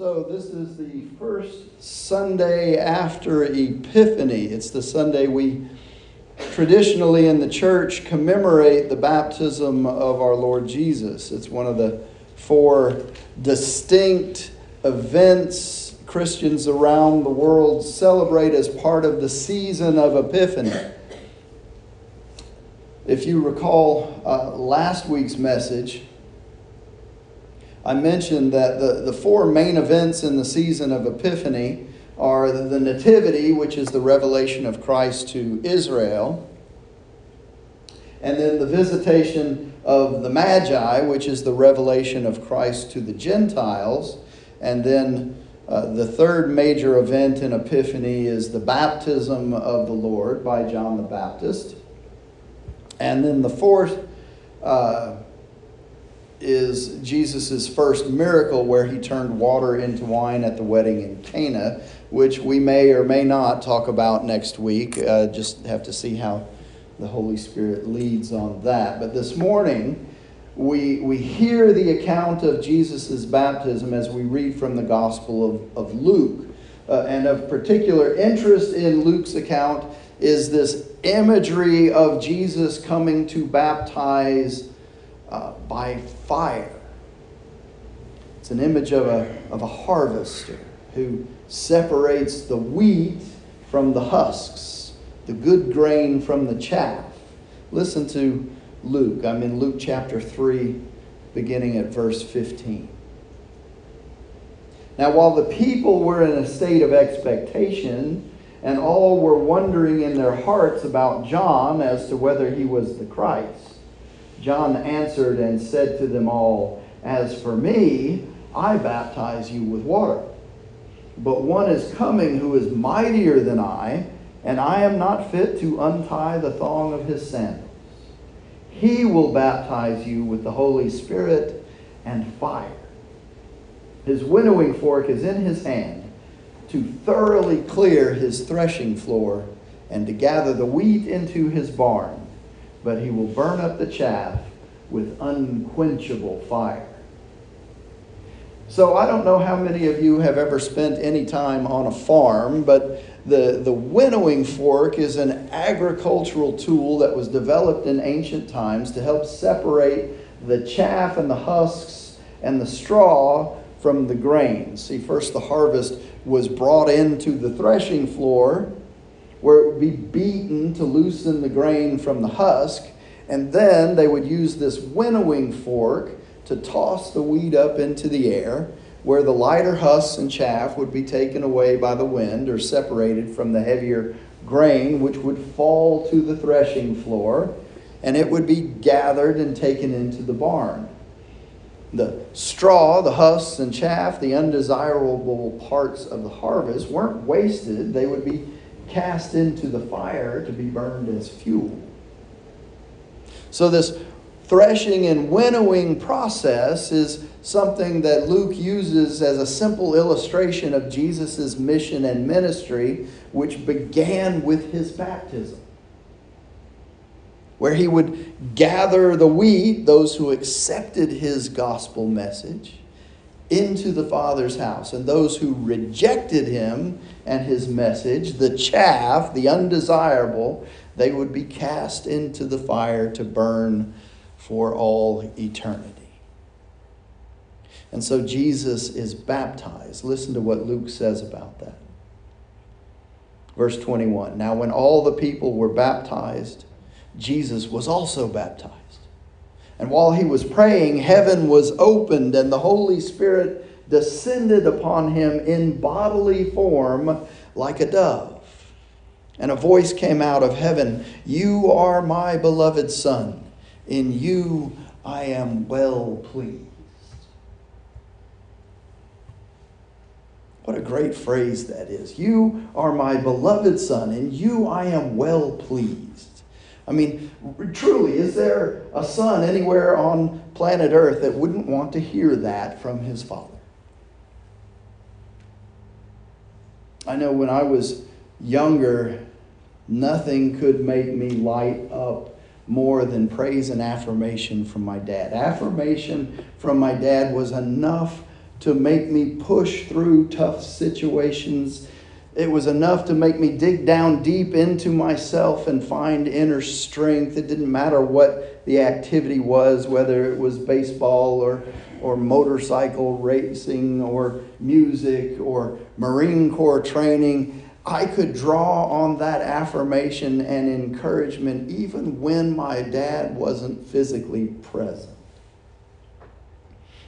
So, this is the first Sunday after Epiphany. It's the Sunday we traditionally in the church commemorate the baptism of our Lord Jesus. It's one of the four distinct events Christians around the world celebrate as part of the season of Epiphany. If you recall uh, last week's message, I mentioned that the, the four main events in the season of Epiphany are the Nativity, which is the revelation of Christ to Israel, and then the visitation of the Magi, which is the revelation of Christ to the Gentiles, and then uh, the third major event in Epiphany is the baptism of the Lord by John the Baptist. And then the fourth uh, is Jesus' first miracle where he turned water into wine at the wedding in Cana, which we may or may not talk about next week. Uh, just have to see how the Holy Spirit leads on that. But this morning, we, we hear the account of Jesus' baptism as we read from the Gospel of, of Luke. Uh, and of particular interest in Luke's account is this imagery of Jesus coming to baptize uh, by fire. It's an image of a, of a harvester who separates the wheat from the husks, the good grain from the chaff. Listen to Luke. I'm in Luke chapter 3, beginning at verse 15. Now, while the people were in a state of expectation, and all were wondering in their hearts about John as to whether he was the Christ, John answered and said to them all, As for me, I baptize you with water. But one is coming who is mightier than I, and I am not fit to untie the thong of his sandals. He will baptize you with the Holy Spirit and fire. His winnowing fork is in his hand to thoroughly clear his threshing floor and to gather the wheat into his barn but he will burn up the chaff with unquenchable fire. So I don't know how many of you have ever spent any time on a farm, but the, the winnowing fork is an agricultural tool that was developed in ancient times to help separate the chaff and the husks and the straw from the grain. See, first the harvest was brought into the threshing floor where it would be beaten to loosen the grain from the husk, and then they would use this winnowing fork to toss the wheat up into the air, where the lighter husks and chaff would be taken away by the wind or separated from the heavier grain, which would fall to the threshing floor, and it would be gathered and taken into the barn. The straw, the husks and chaff, the undesirable parts of the harvest weren't wasted. They would be cast into the fire to be burned as fuel. So, this threshing and winnowing process is something that Luke uses as a simple illustration of Jesus' mission and ministry, which began with his baptism. Where he would gather the wheat, those who accepted his gospel message, into the Father's house. And those who rejected him and his message, the chaff, the undesirable, they would be cast into the fire to burn for all eternity. And so Jesus is baptized. Listen to what Luke says about that. Verse 21 Now, when all the people were baptized, Jesus was also baptized. And while he was praying, heaven was opened, and the Holy Spirit descended upon him in bodily form like a dove. And a voice came out of heaven You are my beloved Son. In you I am well pleased. What a great phrase that is. You are my beloved Son. In you I am well pleased. I mean, truly, is there a son anywhere on planet Earth that wouldn't want to hear that from his father? I know when I was younger, nothing could make me light up more than praise and affirmation from my dad. Affirmation from my dad was enough to make me push through tough situations. It was enough to make me dig down deep into myself and find inner strength. It didn't matter what the activity was, whether it was baseball or, or motorcycle racing or music or Marine Corps training. I could draw on that affirmation and encouragement even when my dad wasn't physically present.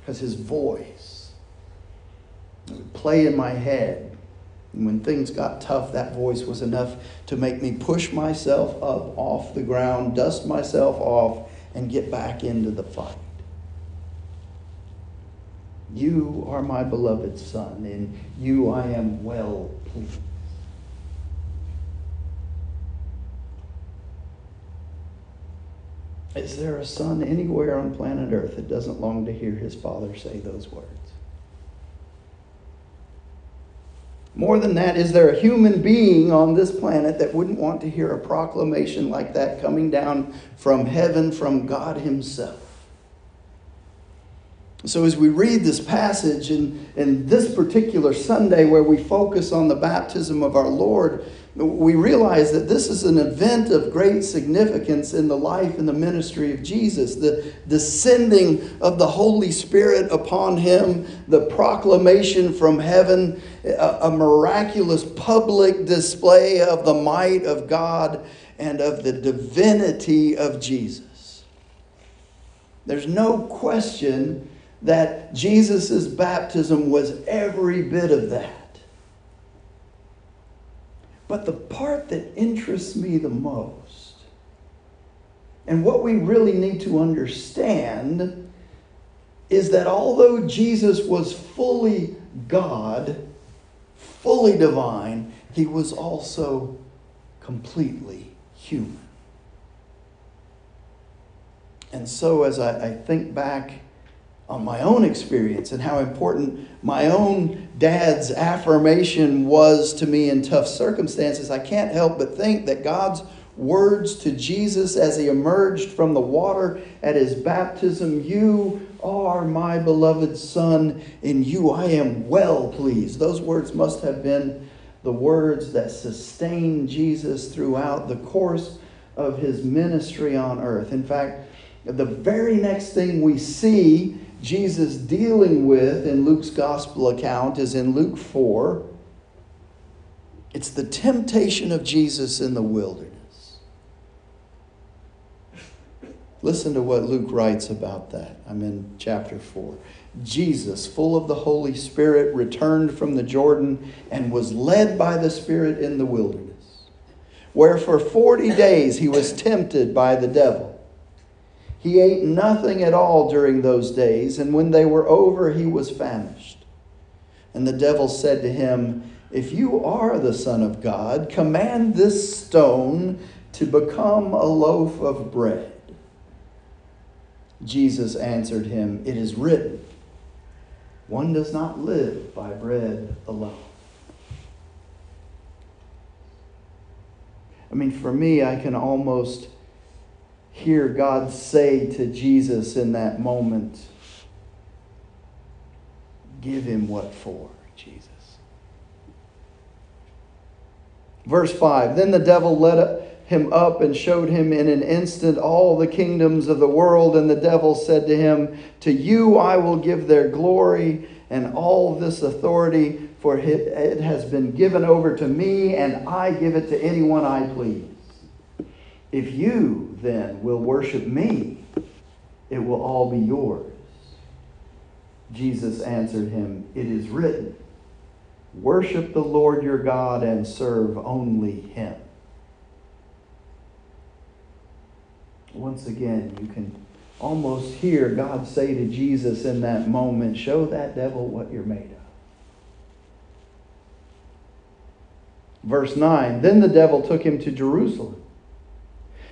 Because his voice would play in my head. And when things got tough, that voice was enough to make me push myself up off the ground, dust myself off, and get back into the fight. You are my beloved Son, and you I am well pleased. Is there a son anywhere on planet Earth that doesn't long to hear his father say those words? More than that, is there a human being on this planet that wouldn't want to hear a proclamation like that coming down from heaven from God Himself? So, as we read this passage in, in this particular Sunday where we focus on the baptism of our Lord, we realize that this is an event of great significance in the life and the ministry of Jesus. The descending of the Holy Spirit upon him, the proclamation from heaven, a, miraculous public display of the might of God and of the divinity of Jesus. There's no question that Jesus' baptism was every bit of that. But the part that interests me the most, and what we really need to understand, is that although Jesus was fully God, fully divine, he was also completely human. And so, as I, I think back on my own experience and how important my own dad's affirmation was to me in tough circumstances, I can't help but think that God's words to Jesus as he emerged from the water at his baptism You are my beloved Son, in you I am well pleased. Those words must have been the words that sustained Jesus throughout the course of his ministry on earth. In fact, the very next thing we see Jesus dealing with in Luke's gospel account is in Luke 4. It's the temptation of Jesus in the wilderness. Listen to what Luke writes about that. I'm in chapter 4. Jesus, full of the Holy Spirit, returned from the Jordan and was led by the Spirit in the wilderness, where for 40 days he was tempted by the devil. He ate nothing at all during those days, and when they were over, he was famished. And the devil said to him, If you are the Son of God, command this stone to become a loaf of bread. Jesus answered him, It is written, one does not live by bread alone. I mean, for me, I can almost hear God say to Jesus in that moment, Give him what for, Jesus. Verse 5 Then the devil led him up and showed him in an instant all the kingdoms of the world. And the devil said to him, To you I will give their glory and all this authority, for it has been given over to me, and I give it to anyone I please. If you then will worship me, it will all be yours. Jesus answered him, It is written, Worship the Lord your God and serve only him. Once again, you can almost hear God say to Jesus in that moment, Show that devil what you're made of. Verse 9 Then the devil took him to Jerusalem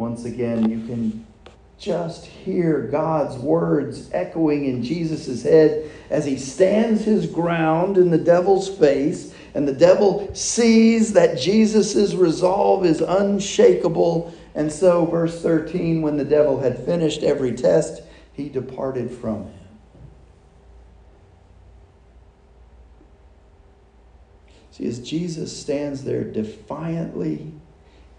Once again, you can just hear God's words echoing in Jesus' head as he stands his ground in the devil's face, and the devil sees that Jesus' resolve is unshakable. And so, verse 13, when the devil had finished every test, he departed from him. See, as Jesus stands there defiantly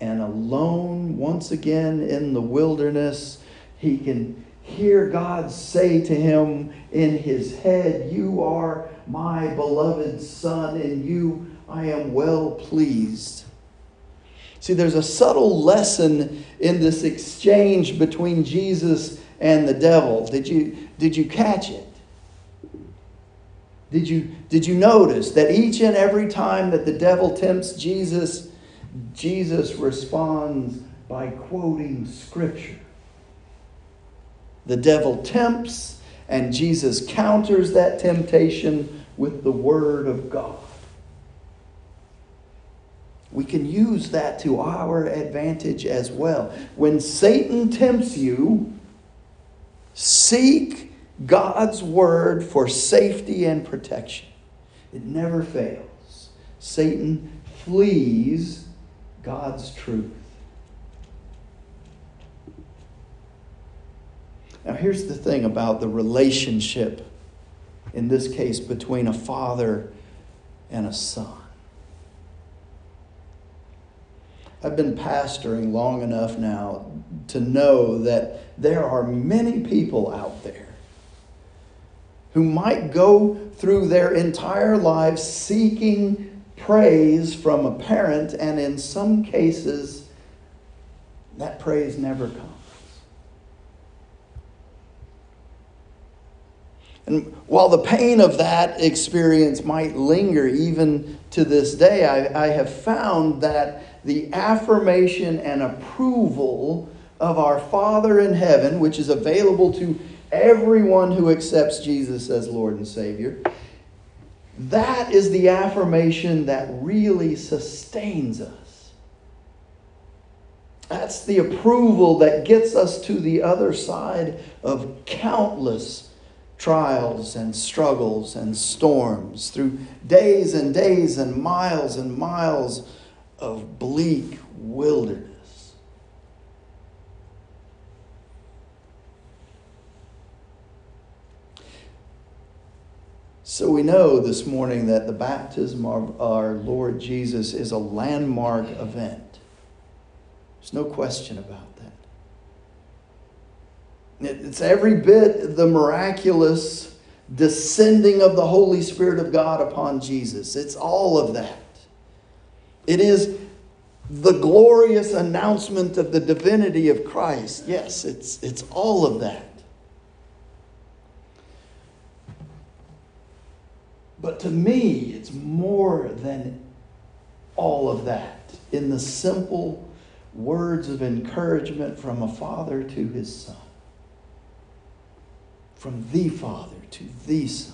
and alone once again in the wilderness, he can hear God say to him in his head, You are my beloved Son, and you I am well pleased. See, there's a subtle lesson in this exchange between Jesus and the devil. Did you, did you catch it? Did you, did you notice that each and every time that the devil tempts Jesus, Jesus responds by quoting Scripture? The devil tempts, and Jesus counters that temptation with the Word of God. We can use that to our advantage as well. When Satan tempts you, seek God's Word for safety and protection. It never fails. Satan flees God's truth. Now, here's the thing about the relationship, in this case, between a father and a son. I've been pastoring long enough now to know that there are many people out there who might go through their entire lives seeking praise from a parent, and in some cases, that praise never comes. And while the pain of that experience might linger even to this day, I, I, have found that the affirmation and approval of our Father in heaven, which is available to everyone who accepts Jesus as Lord and Savior, that is the affirmation that really sustains us. That's the approval that gets us to the other side of countless trials and struggles and storms, through days and days and miles and miles of bleak wilderness. So we know this morning that the baptism of our Lord Jesus is a landmark event. There's no question about that. it's every bit the miraculous descending of the Holy Spirit of God upon Jesus. It's all of that. It is the glorious announcement of the divinity of Christ. Yes, it's, it's all of that. But to me, it's more than all of that in the simple words of encouragement from a father to his son from the Father to the Son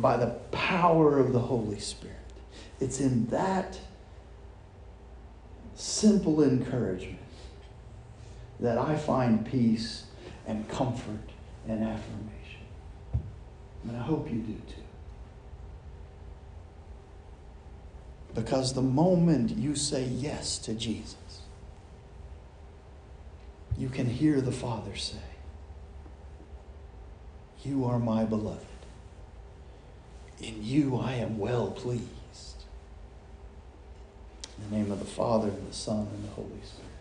by the power of the Holy Spirit. It's in that simple encouragement that I find peace and comfort and affirmation. And I hope you do too. Because the moment you say yes to Jesus, you can hear the Father say, you are my beloved. In you I am well pleased. In the name of the Father, and the Son, and the Holy Spirit.